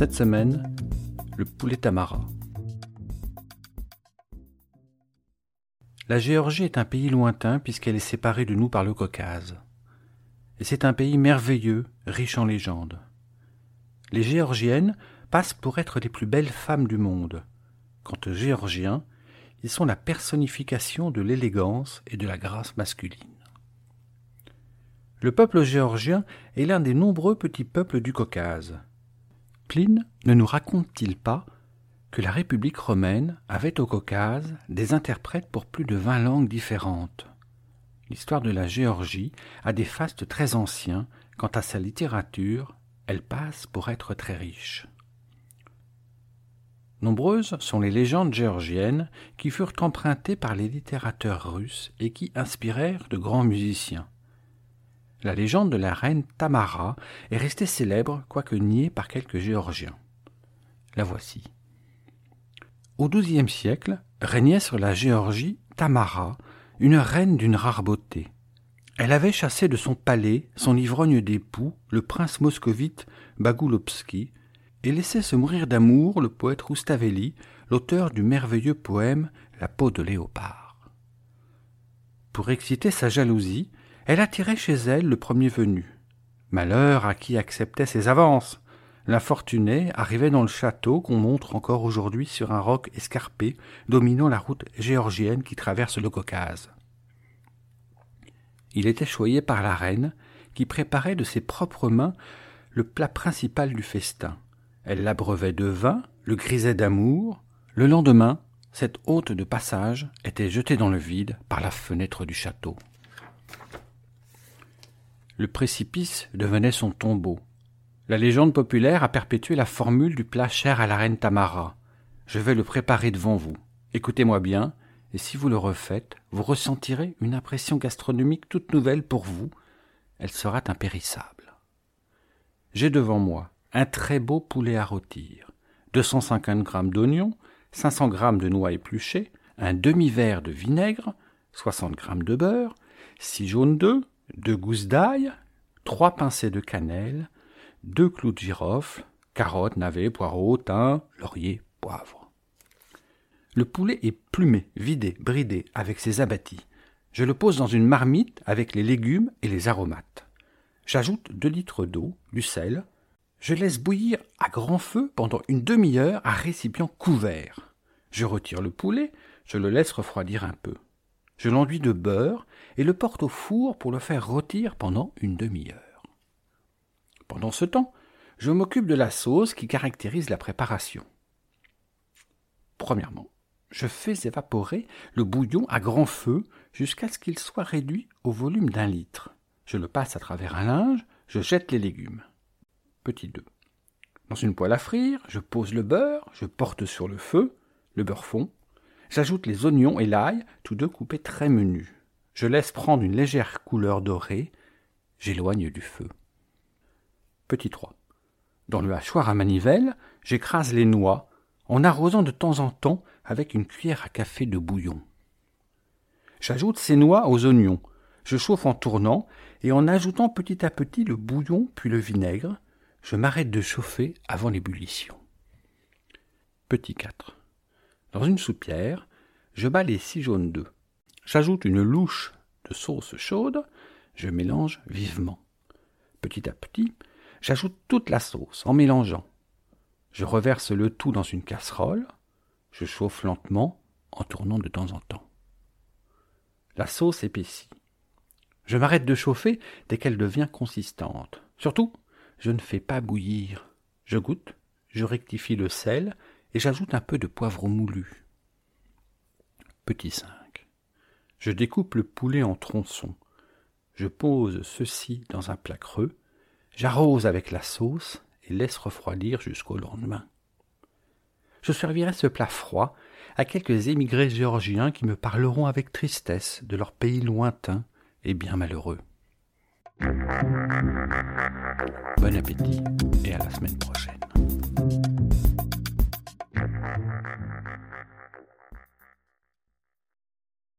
Cette semaine, le poulet tamara. La Géorgie est un pays lointain puisqu'elle est séparée de nous par le Caucase. Et c'est un pays merveilleux, riche en légendes. Les Géorgiennes passent pour être les plus belles femmes du monde. Quant aux Géorgiens, ils sont la personnification de l'élégance et de la grâce masculine. Le peuple géorgien est l'un des nombreux petits peuples du Caucase. Ne nous raconte-t-il pas que la République romaine avait au Caucase des interprètes pour plus de vingt langues différentes? L'histoire de la Géorgie a des fastes très anciens, quant à sa littérature, elle passe pour être très riche. Nombreuses sont les légendes géorgiennes qui furent empruntées par les littérateurs russes et qui inspirèrent de grands musiciens. La légende de la reine Tamara est restée célèbre, quoique niée par quelques Géorgiens. La voici. Au XIIe siècle régnait sur la Géorgie Tamara, une reine d'une rare beauté. Elle avait chassé de son palais son ivrogne d'époux, le prince moscovite Bagulovski, et laissé se mourir d'amour le poète Roustavelli, l'auteur du merveilleux poème La peau de léopard. Pour exciter sa jalousie, elle attirait chez elle le premier venu. Malheur à qui acceptait ses avances. L'infortuné arrivait dans le château qu'on montre encore aujourd'hui sur un roc escarpé dominant la route géorgienne qui traverse le Caucase. Il était choyé par la reine, qui préparait de ses propres mains le plat principal du festin. Elle l'abreuvait de vin, le grisait d'amour. Le lendemain, cette hôte de passage était jetée dans le vide par la fenêtre du château. Le précipice devenait son tombeau. La légende populaire a perpétué la formule du plat cher à la reine Tamara. Je vais le préparer devant vous. Écoutez-moi bien, et si vous le refaites, vous ressentirez une impression gastronomique toute nouvelle pour vous. Elle sera impérissable. J'ai devant moi un très beau poulet à rôtir, 250 grammes d'oignons, 500 grammes de noix épluchées, un demi-verre de vinaigre, 60 grammes de beurre, six jaunes d'œufs, deux gousses d'ail, trois pincées de cannelle, deux clous de girofle, carottes, navets, poireaux, thym, laurier, poivre. Le poulet est plumé, vidé, bridé avec ses abattis. Je le pose dans une marmite avec les légumes et les aromates. J'ajoute deux litres d'eau, du sel. Je laisse bouillir à grand feu pendant une demi-heure à récipient couvert. Je retire le poulet, je le laisse refroidir un peu. Je l'enduis de beurre et le porte au four pour le faire rôtir pendant une demi-heure. Pendant ce temps, je m'occupe de la sauce qui caractérise la préparation. Premièrement, je fais évaporer le bouillon à grand feu jusqu'à ce qu'il soit réduit au volume d'un litre. Je le passe à travers un linge, je jette les légumes. Petit 2. Dans une poêle à frire, je pose le beurre, je porte sur le feu, le beurre fond, j'ajoute les oignons et l'ail, tous deux coupés très menus. Je laisse prendre une légère couleur dorée, j'éloigne du feu. Petit 3. Dans le hachoir à manivelle, j'écrase les noix en arrosant de temps en temps avec une cuillère à café de bouillon. J'ajoute ces noix aux oignons. Je chauffe en tournant et en ajoutant petit à petit le bouillon puis le vinaigre, je m'arrête de chauffer avant l'ébullition. Petit 4. Dans une soupière, je bats les six jaunes d'œufs. J'ajoute une louche de sauce chaude, je mélange vivement. Petit à petit, J'ajoute toute la sauce en mélangeant. Je reverse le tout dans une casserole. Je chauffe lentement en tournant de temps en temps. La sauce épaissit. Je m'arrête de chauffer dès qu'elle devient consistante. Surtout, je ne fais pas bouillir. Je goûte, je rectifie le sel et j'ajoute un peu de poivre moulu. Petit 5. Je découpe le poulet en tronçons. Je pose ceci dans un plat creux J'arrose avec la sauce et laisse refroidir jusqu'au lendemain. Je servirai ce plat froid à quelques émigrés géorgiens qui me parleront avec tristesse de leur pays lointain et bien malheureux. Bon appétit et à la semaine prochaine.